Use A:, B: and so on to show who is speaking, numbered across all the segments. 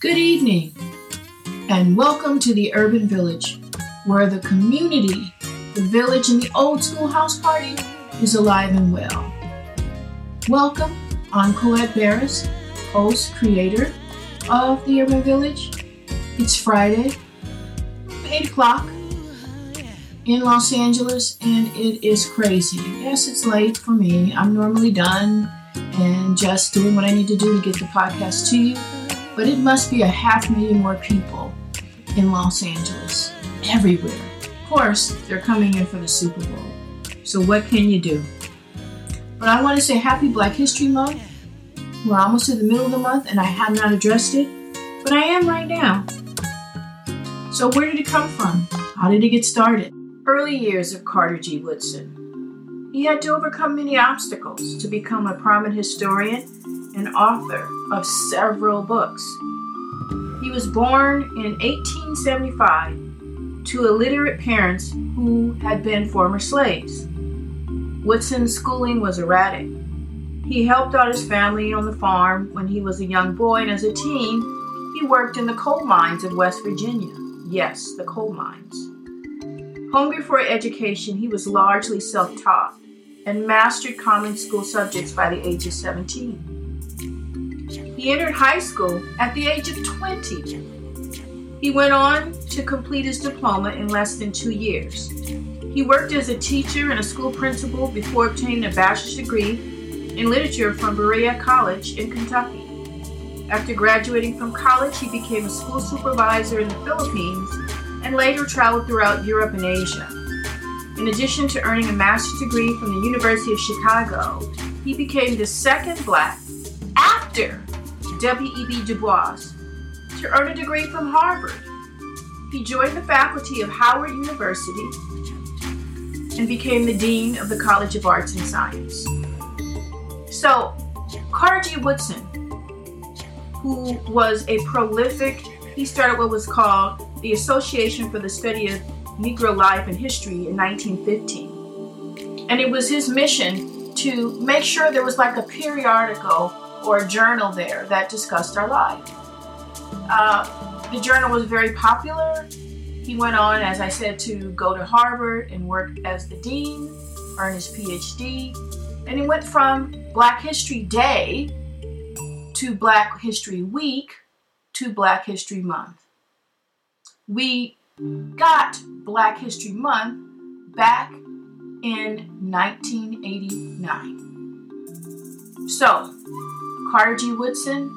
A: Good evening, and welcome to the Urban Village, where the community, the village, and the old school house party is alive and well. Welcome, I'm Colette Barris, host, creator of the Urban Village. It's Friday, 8 o'clock in Los Angeles, and it is crazy. Yes, it's late for me. I'm normally done and just doing what I need to do to get the podcast to you. But it must be a half million more people in Los Angeles, everywhere. Of course, they're coming in for the Super Bowl. So, what can you do? But I want to say Happy Black History Month. We're almost to the middle of the month, and I have not addressed it, but I am right now. So, where did it come from? How did it get started? Early years of Carter G. Woodson. He had to overcome many obstacles to become a prominent historian and author of several books. He was born in 1875 to illiterate parents who had been former slaves. Woodson's schooling was erratic. He helped out his family on the farm when he was a young boy, and as a teen, he worked in the coal mines of West Virginia. Yes, the coal mines. Hungry for education, he was largely self taught and mastered common school subjects by the age of 17. He entered high school at the age of 20. He went on to complete his diploma in less than two years. He worked as a teacher and a school principal before obtaining a bachelor's degree in literature from Berea College in Kentucky. After graduating from college, he became a school supervisor in the Philippines and later traveled throughout Europe and Asia. In addition to earning a master's degree from the University of Chicago, he became the second black after W.E.B. Du Bois to earn a degree from Harvard. He joined the faculty of Howard University and became the dean of the College of Arts and Science. So, Carter G. Woodson, who was a prolific, he started what was called the Association for the Study of Negro Life and History in 1915. And it was his mission to make sure there was like a periodical or journal there that discussed our life. Uh, the journal was very popular. He went on, as I said, to go to Harvard and work as the dean, earn his PhD, and he went from Black History Day to Black History Week to Black History Month. We got Black History Month back in 1989. So, Carter G. Woodson,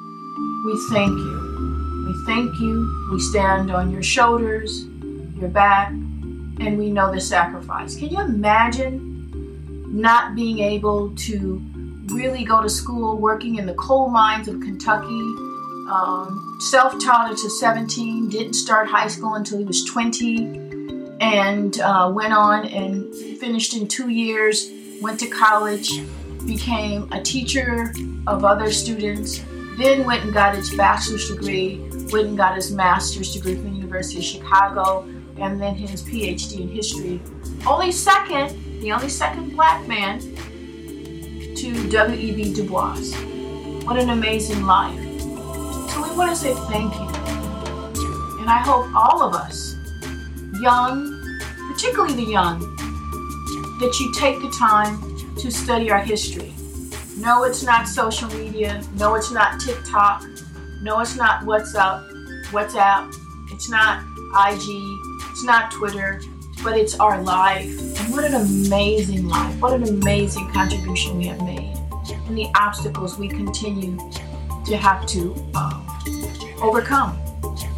A: we thank you. We thank you. We stand on your shoulders, your back, and we know the sacrifice. Can you imagine not being able to really go to school working in the coal mines of Kentucky? Um, Self taught until 17, didn't start high school until he was 20, and uh, went on and finished in two years, went to college, became a teacher of other students, then went and got his bachelor's degree, went and got his master's degree from the University of Chicago, and then his PhD in history. Only second, the only second black man to W.E.B. Du Bois. What an amazing life. So we want to say thank you. And I hope all of us, young, particularly the young, that you take the time to study our history. No, it's not social media. No, it's not TikTok. No, it's not WhatsApp. WhatsApp. It's not IG. It's not Twitter. But it's our life. And what an amazing life. What an amazing contribution we have made. And the obstacles we continue to have to uh, overcome.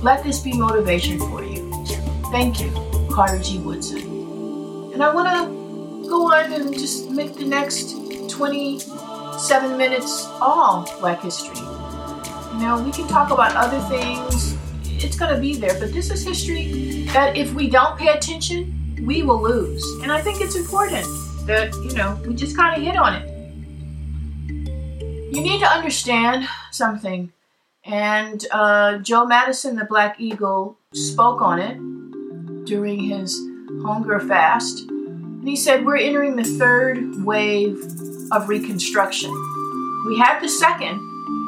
A: Let this be motivation for you. Thank you, Carter G. Woodson. And I want to go on and just make the next 27 minutes all Black history. You know, we can talk about other things, it's going to be there, but this is history that if we don't pay attention, we will lose. And I think it's important that, you know, we just kind of hit on it. You need to understand something. And uh, Joe Madison, the Black Eagle, spoke on it during his hunger fast. And he said, We're entering the third wave of Reconstruction. We had the second,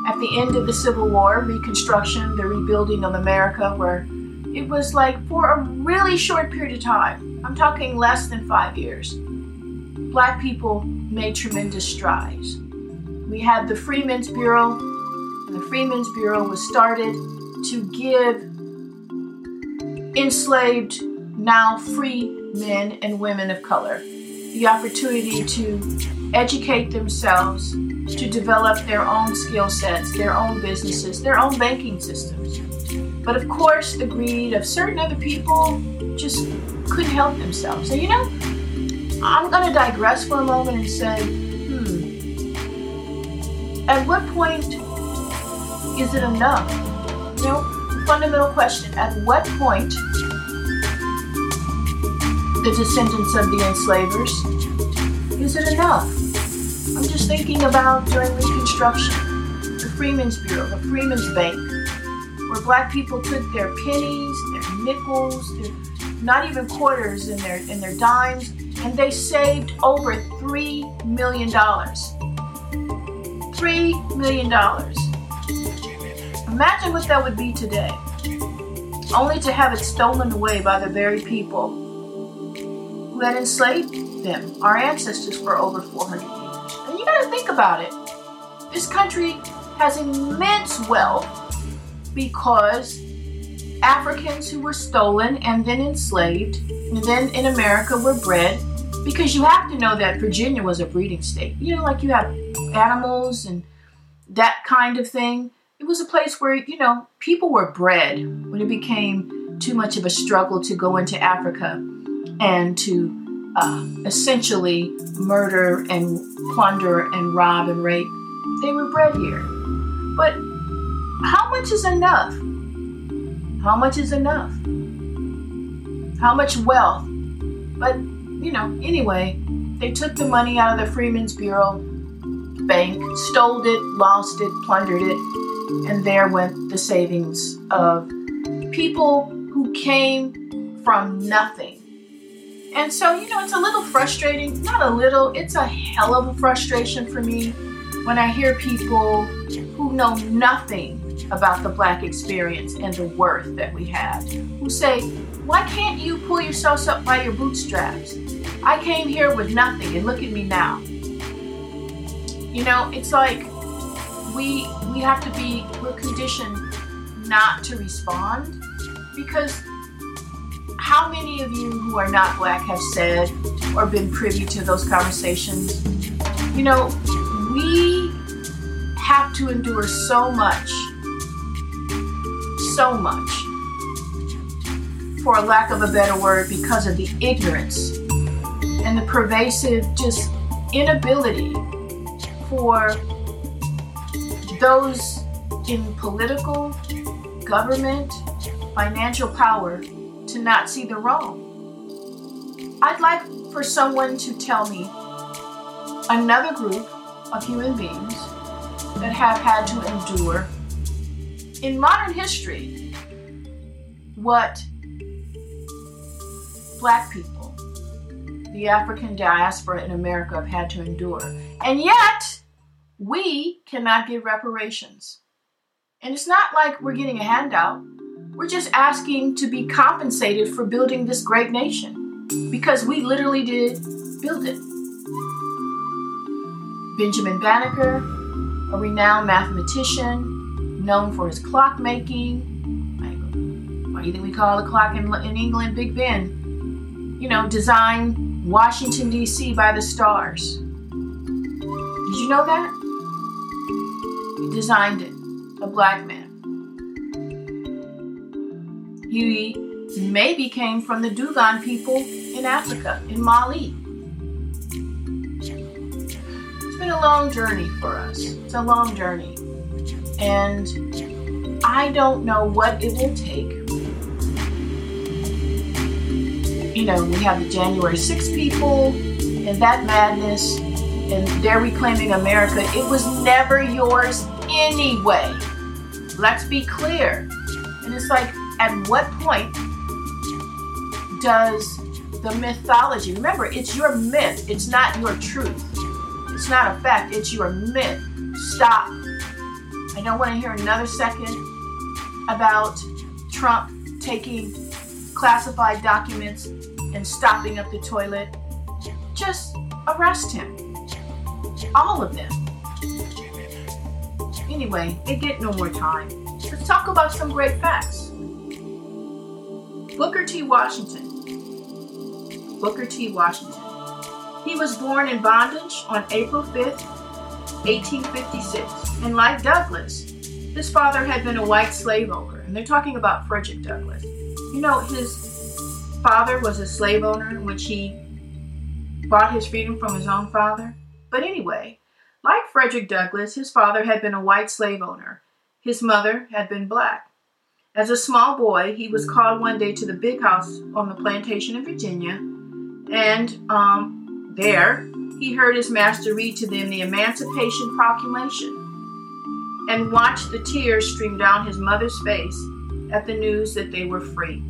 A: at the end of the Civil War, Reconstruction, the rebuilding of America, where it was like for a really short period of time, I'm talking less than five years, black people made tremendous strides. We had the Freedmen's Bureau, and the Freedmen's Bureau was started to give enslaved, now free men and women of color the opportunity to educate themselves, to develop their own skill sets, their own businesses, their own banking systems. But of course, the greed of certain other people just couldn't help themselves. So, you know, I'm going to digress for a moment and say, hmm, at what point is it enough? You know, fundamental question at what point the descendants of the enslavers is it enough? I'm just thinking about during Reconstruction, the Freedmen's Bureau, the Freedmen's Bank, where black people took their pennies, their nickels, their not even quarters in their in their dimes, and they saved over three million dollars. Three million dollars. Imagine what that would be today. Only to have it stolen away by the very people had enslaved them, our ancestors, for over 400 years. And you gotta think about it. This country has immense wealth because Africans who were stolen and then enslaved, and then in America were bred. Because you have to know that Virginia was a breeding state. You know, like you have animals and that kind of thing. It was a place where, you know, people were bred when it became too much of a struggle to go into Africa and to uh, essentially murder and plunder and rob and rape. They were bred here. But how much is enough? How much is enough? How much wealth? But, you know, anyway, they took the money out of the Freedmen's Bureau bank, stole it, lost it, plundered it, and there went the savings of people who came from nothing. And so, you know, it's a little frustrating. Not a little, it's a hell of a frustration for me when I hear people who know nothing about the black experience and the worth that we have, who say, Why can't you pull yourselves up by your bootstraps? I came here with nothing and look at me now. You know, it's like we we have to be we're conditioned not to respond because how many of you who are not black have said or been privy to those conversations? You know, we have to endure so much so much, for a lack of a better word, because of the ignorance and the pervasive just inability for those in political, government, financial power to not see the wrong. I'd like for someone to tell me another group of human beings that have had to endure in modern history, what black people, the African diaspora in America, have had to endure. And yet, we cannot give reparations. And it's not like we're getting a handout. We're just asking to be compensated for building this great nation because we literally did build it. Benjamin Banneker, a renowned mathematician, known for his clockmaking. Why do you think we call the clock in, in England Big Ben? You know, designed Washington, D.C. by the stars. Did you know that? He designed it, a black man. He maybe came from the Dogon people in Africa, in Mali. It's been a long journey for us. It's a long journey. And I don't know what it will take. You know, we have the January 6 people and that madness, and they're reclaiming America. It was never yours anyway. Let's be clear. And it's like, at what point does the mythology, remember, it's your myth, it's not your truth. It's not a fact, it's your myth. Stop I don't want to hear another second about Trump taking classified documents and stopping up the toilet. Just arrest him. All of them. Anyway, it get no more time. Let's talk about some great facts. Booker T. Washington. Booker T. Washington. He was born in bondage on April 5th, 1856. And like Douglass, his father had been a white slave owner. And they're talking about Frederick Douglass. You know, his father was a slave owner in which he bought his freedom from his own father. But anyway, like Frederick Douglass, his father had been a white slave owner. His mother had been black. As a small boy, he was called one day to the big house on the plantation in Virginia, and um, there he heard his master read to them the Emancipation Proclamation and watched the tears stream down his mother's face at the news that they were free.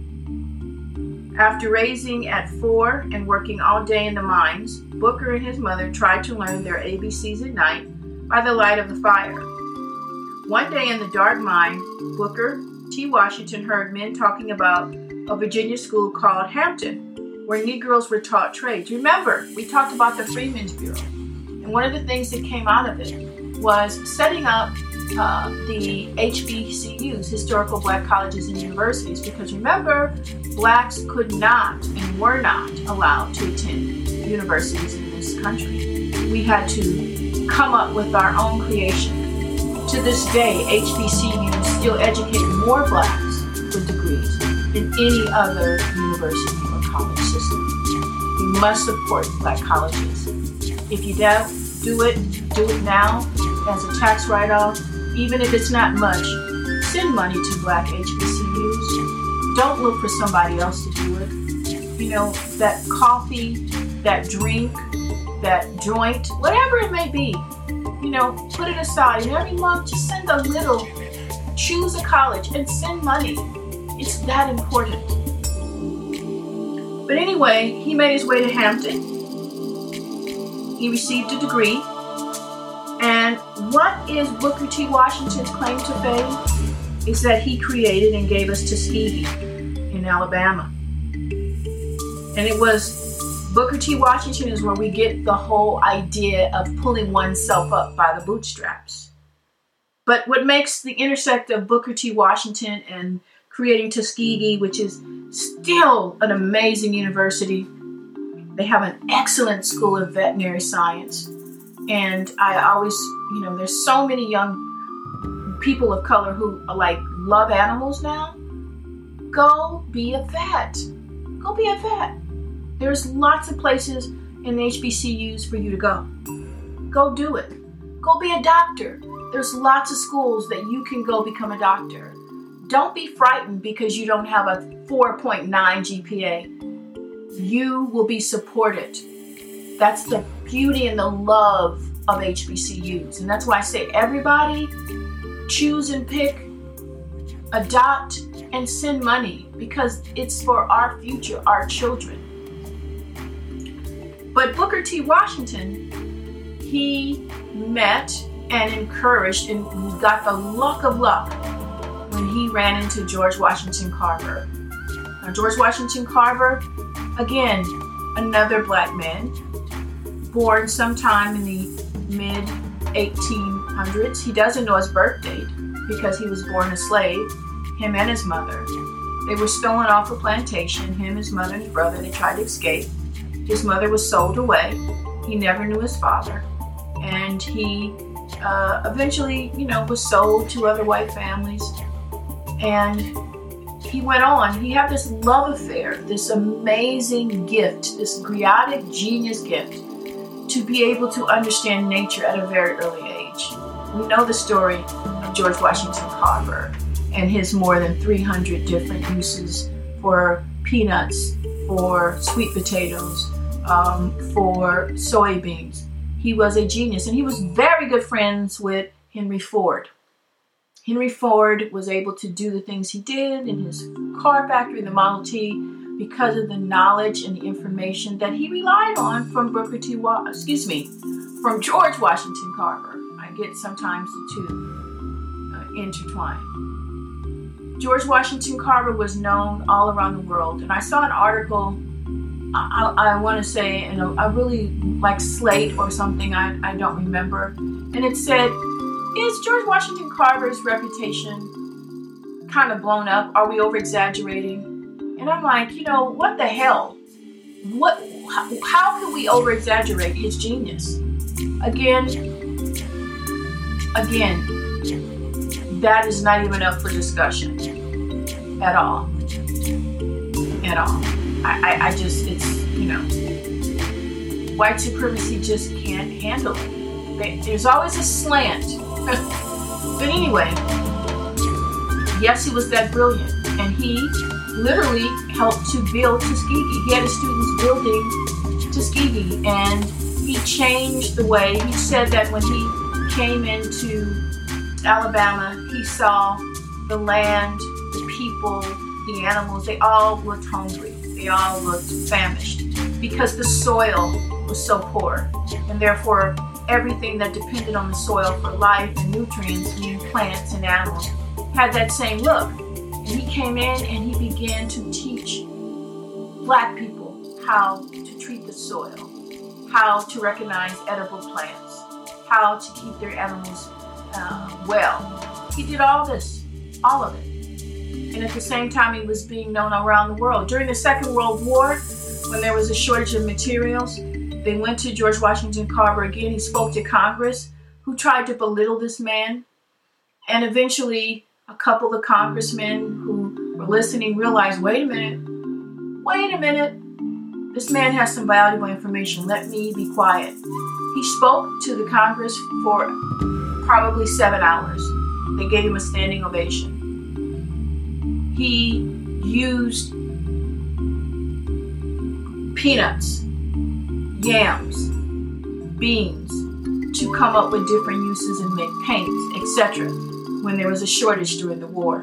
A: After raising at four and working all day in the mines, Booker and his mother tried to learn their ABCs at night by the light of the fire. One day in the dark mine, Booker T. Washington heard men talking about a Virginia school called Hampton, where Negroes were taught trades. Remember, we talked about the Freedmen's Bureau, and one of the things that came out of it was setting up uh, the HBCUs, historical black colleges and universities, because remember, blacks could not and were not allowed to attend universities in this country. We had to come up with our own creation to this day, HBCUs still educate more blacks with degrees than any other university or college system. You must support black colleges. If you don't do it, do it now as a tax write-off, even if it's not much. Send money to black HBCUs. Don't look for somebody else to do it. You know, that coffee, that drink, that joint, whatever it may be, you know, put it aside. And every month, just send a little. Choose a college and send money. It's that important. But anyway, he made his way to Hampton. He received a degree. And what is Booker T. Washington's claim to fame? Is that he created and gave us Tuskegee in Alabama. And it was Booker T. Washington is where we get the whole idea of pulling oneself up by the bootstraps. But what makes the intersect of Booker T. Washington and creating Tuskegee, which is still an amazing university, they have an excellent school of veterinary science. And I always, you know, there's so many young people of color who like love animals now. Go be a vet. Go be a vet. There's lots of places in HBCUs for you to go. Go do it. Go be a doctor. There's lots of schools that you can go become a doctor. Don't be frightened because you don't have a 4.9 GPA. You will be supported. That's the beauty and the love of HBCUs. And that's why I say everybody choose and pick, adopt, and send money because it's for our future, our children. But Booker T. Washington, he met and encouraged and got the luck of luck when he ran into George Washington Carver. Now, George Washington Carver, again, another black man, born sometime in the mid 1800s. He doesn't know his birth date because he was born a slave, him and his mother. They were stolen off a plantation, him, his mother, and his brother. They tried to escape. His mother was sold away. He never knew his father. And he uh, eventually, you know, was sold to other white families. And he went on. He had this love affair, this amazing gift, this griotic genius gift to be able to understand nature at a very early age. We know the story of George Washington Carver and his more than 300 different uses for peanuts, for sweet potatoes, um, for soybeans. He was a genius, and he was very good friends with Henry Ford. Henry Ford was able to do the things he did in his car factory, the Model T, because of the knowledge and the information that he relied on from Booker T. Wa- excuse me, from George Washington Carver. I get sometimes the two. Uh, intertwined. George Washington Carver was known all around the world, and I saw an article. I, I, I want to say, in a, a really like Slate or something. I, I don't remember, and it said, "Is George Washington Carver's reputation kind of blown up? Are we over exaggerating?" And I'm like, you know, what the hell? What? How, how can we over exaggerate his genius? Again, again, that is not even up for discussion at all. At all. I, I, just, it's, you know, white supremacy just can't handle it. There's always a slant. but anyway, yes, he was that brilliant. And he literally helped to build Tuskegee. He had his students building Tuskegee and he changed the way, he said that when he came into Alabama, he saw the land, the people, the animals, they all looked hungry. They all looked famished because the soil was so poor. And therefore, everything that depended on the soil for life and nutrients, meaning plants and animals, had that same look. And he came in and he began to teach black people how to treat the soil, how to recognize edible plants, how to keep their animals uh, well. He did all this, all of it. And at the same time, he was being known around the world. During the Second World War, when there was a shortage of materials, they went to George Washington Carver again. He spoke to Congress, who tried to belittle this man. And eventually, a couple of congressmen who were listening realized wait a minute, wait a minute, this man has some valuable information. Let me be quiet. He spoke to the Congress for probably seven hours. They gave him a standing ovation. He used peanuts, yams, beans to come up with different uses and make paints, etc., when there was a shortage during the war.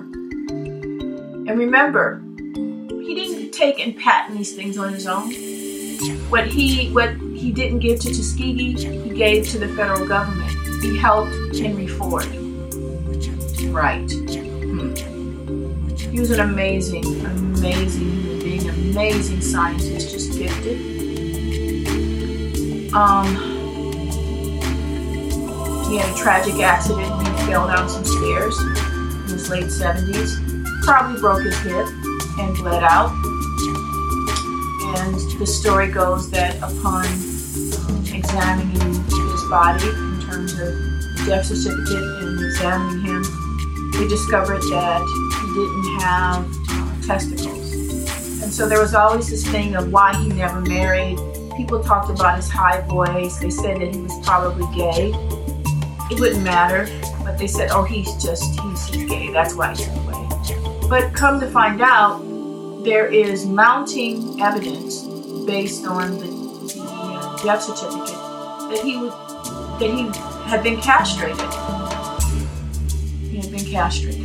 A: And remember, he didn't take and patent these things on his own. What he what he didn't give to Tuskegee, he gave to the federal government he helped Henry Ford. Right. He was an amazing, amazing human being, amazing scientist, just gifted. Um, he had a tragic accident he fell down some stairs in his late 70s. Probably broke his hip and bled out. And the story goes that upon examining his body, in terms of death certificate and examining him, we discovered that didn't have testicles. And so there was always this thing of why he never married. People talked about his high voice. They said that he was probably gay. It wouldn't matter, but they said, oh, he's just, he's, he's gay. That's why he's away. But come to find out, there is mounting evidence based on the, death certificate that he was that he had been castrated. He had been castrated.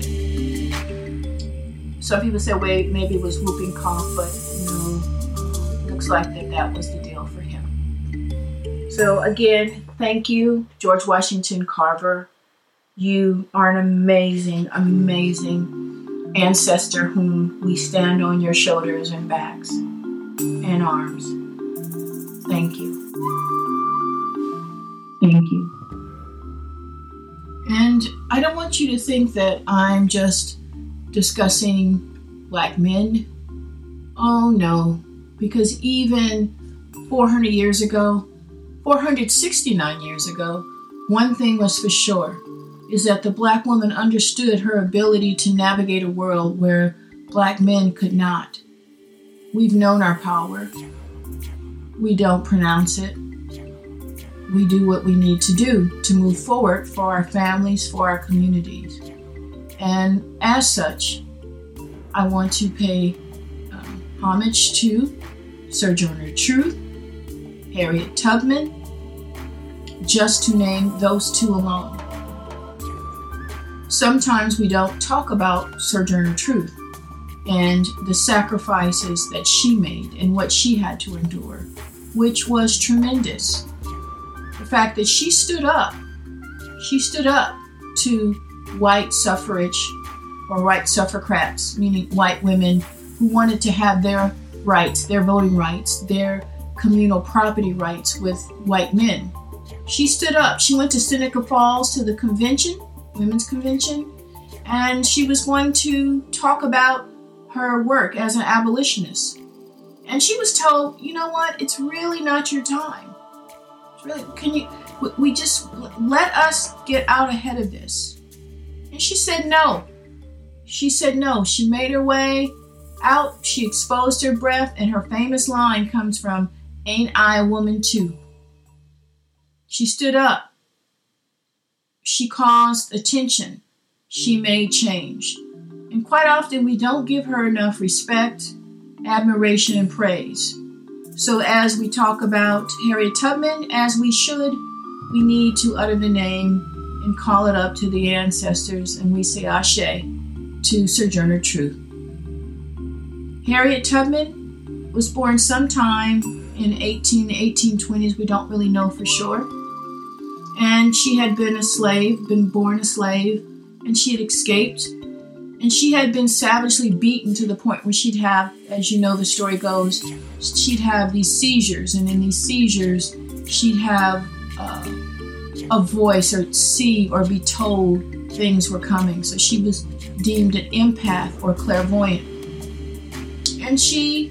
A: Some people say, wait, maybe it was whooping cough, but no, um, looks like that that was the deal for him. So again, thank you, George Washington Carver. You are an amazing, amazing ancestor whom we stand on your shoulders and backs and arms. Thank you. Thank you. And I don't want you to think that I'm just discussing black men. Oh no, because even 400 years ago, 469 years ago, one thing was for sure is that the black woman understood her ability to navigate a world where black men could not. We've known our power. We don't pronounce it we do what we need to do to move forward for our families, for our communities. And as such, I want to pay uh, homage to Sojourner Truth, Harriet Tubman, just to name those two alone. Sometimes we don't talk about Sojourner Truth and the sacrifices that she made and what she had to endure, which was tremendous The fact that she stood up, she stood up to white suffrage or white suffragettes, meaning white women who wanted to have their rights, their voting rights, their communal property rights with white men. She stood up. She went to Seneca Falls to the convention, women's convention, and she was going to talk about her work as an abolitionist. And she was told, you know what, it's really not your time. It's really, can you, we just let us get out ahead of this. And she said no. She said no. She made her way out. She exposed her breath, and her famous line comes from, Ain't I a woman too? She stood up. She caused attention. She made change. And quite often we don't give her enough respect, admiration, and praise. So, as we talk about Harriet Tubman, as we should, we need to utter the name and call it up to the ancestors, and we say Ashe to Sojourner Truth. Harriet Tubman was born sometime in 18 1820s, we don't really know for sure. And she had been a slave, been born a slave, and she had escaped and she had been savagely beaten to the point where she'd have, as you know the story goes, she'd have these seizures, and in these seizures, she'd have uh, a voice or see or be told things were coming. So she was deemed an empath or clairvoyant. And she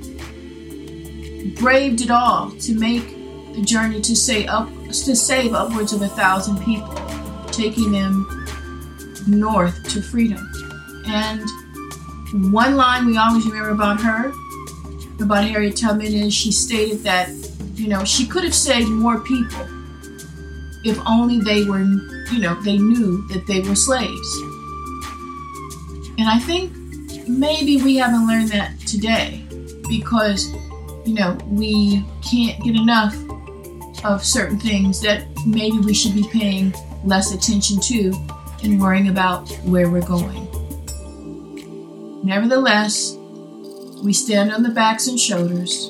A: braved it all to make the journey to say up to save upwards of a thousand people, taking them north to freedom. And one line we always remember about her, about Harriet Tubman, is she stated that, you know, she could have saved more people if only they were, you know, they knew that they were slaves. And I think maybe we haven't learned that today because, you know, we can't get enough of certain things that maybe we should be paying less attention to and worrying about where we're going. Nevertheless, we stand on the backs and shoulders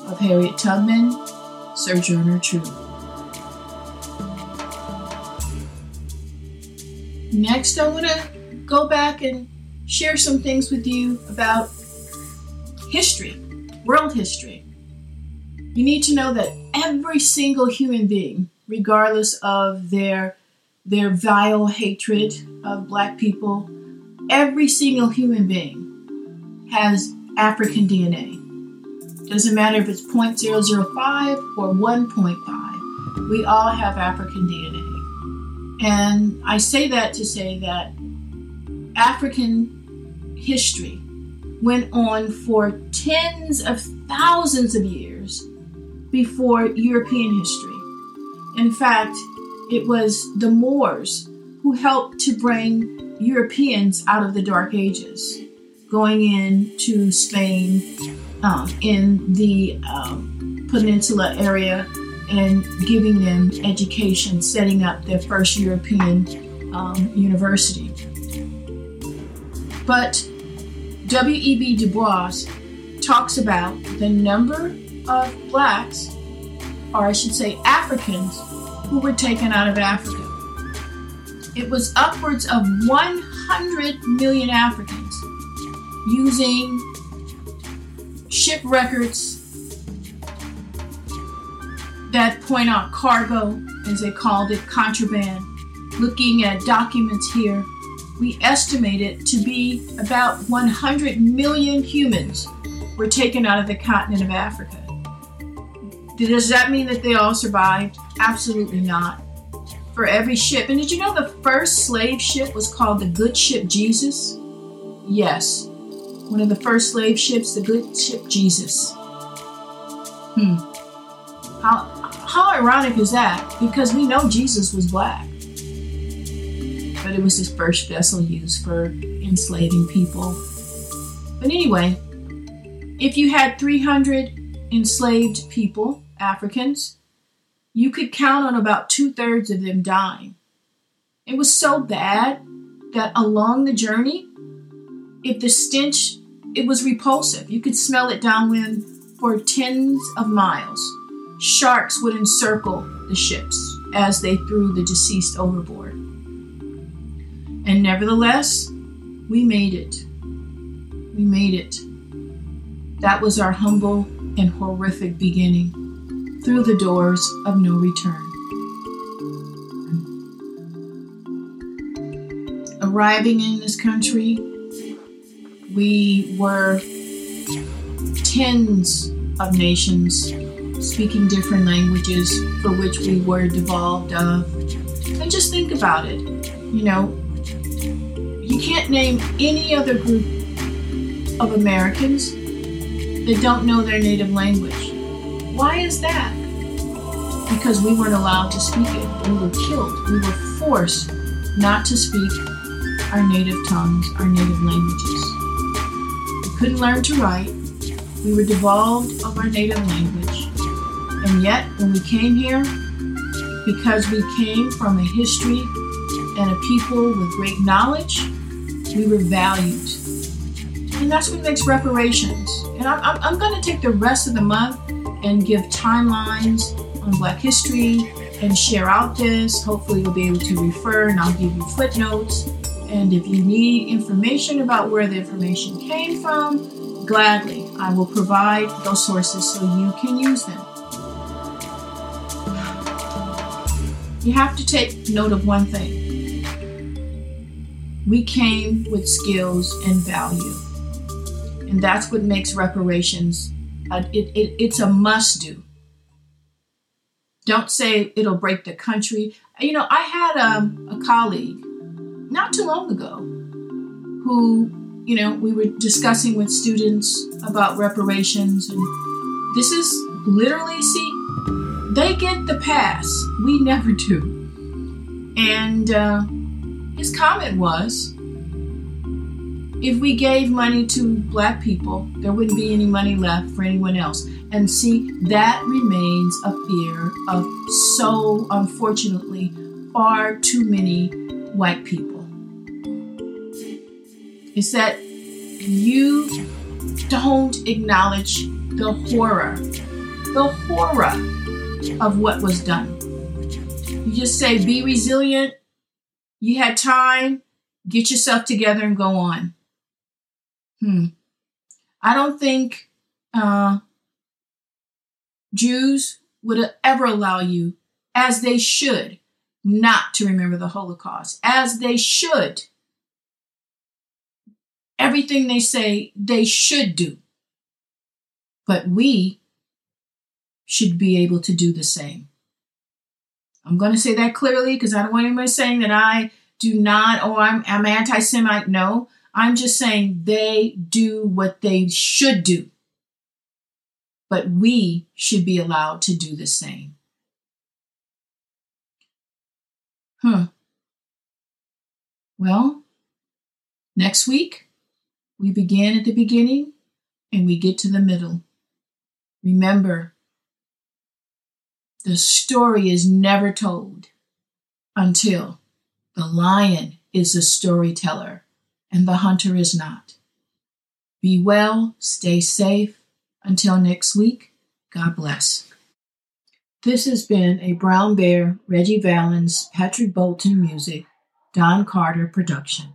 A: of Harriet Tubman, Sojourner Truth. Next, I want to go back and share some things with you about history, world history. You need to know that every single human being, regardless of their their vile hatred of black people, every single human being has African DNA. Doesn't matter if it's 0.005 or 1.5, we all have African DNA. And I say that to say that African history went on for tens of thousands of years before European history. In fact, it was the Moors who helped to bring Europeans out of the Dark Ages, going into Spain, um, in the um, peninsula area, and giving them education, setting up their first European um, university. But W.E.B. Du Bois talks about the number of blacks, or I should say Africans, who were taken out of Africa it was upwards of 100 million Africans using ship records that point out cargo, as they called it, contraband. Looking at documents here, we estimate it to be about 100 million humans were taken out of the continent of Africa. Does that mean that they all survived? Absolutely not for every ship. And did you know the first slave ship was called the Good Ship Jesus? Yes. One of the first slave ships, the Good Ship Jesus. Hmm. How how ironic is that? Because we know Jesus was black. But it was his first vessel used for enslaving people. But anyway, if you had 300 enslaved people, Africans, you could count on about two thirds of them dying. It was so bad that along the journey, if the stench, it was repulsive. You could smell it downwind for tens of miles. Sharks would encircle the ships as they threw the deceased overboard. And nevertheless, we made it. We made it. That was our humble and horrific beginning through the doors of no return. Arriving in this country, we were tens of nations speaking different languages for which we were devolved of. And just think about it. You know, you can't name any other group of Americans that don't know their native language. Why is that? Because we weren't allowed to speak it. We were killed. We were forced not to speak our native tongues, our native languages. We couldn't learn to write. We were devolved of our native language. And yet, when we came here, because we came from a history and a people with great knowledge, we were valued. And that's what makes reparations. And I'm, I'm, going to take the rest of the month and give timelines on Black history and share out this. Hopefully, you'll be able to refer and I'll give you footnotes. And if you need information about where the information came from, gladly I will provide those sources so you can use them. You have to take note of one thing. We came with skills and value. And that's what makes reparations, a, it, it, it's a must do. Don't say it'll break the country. You know, I had um, a colleague not too long ago who, you know, we were discussing with students about reparations. And this is literally, see, they get the pass. We never do. And uh, his comment was if we gave money to black people, there wouldn't be any money left for anyone else. And see, that remains a fear of so, unfortunately, far too many white people. Is that you don't acknowledge the horror, the horror of what was done. You just say, be resilient. You had time. Get yourself together and go on. Hmm. I don't think uh, Jews would ever allow you, as they should, not to remember the Holocaust, as they should. Everything they say they should do. But we should be able to do the same. I'm going to say that clearly because I don't want anybody saying that I do not or I'm, I'm anti Semite. No, I'm just saying they do what they should do. But we should be allowed to do the same. Huh. Well, next week, we begin at the beginning and we get to the middle. Remember, the story is never told until the lion is the storyteller and the hunter is not. Be well, stay safe. Until next week, God bless. This has been a Brown Bear, Reggie Valens, Patrick Bolton music, Don Carter production.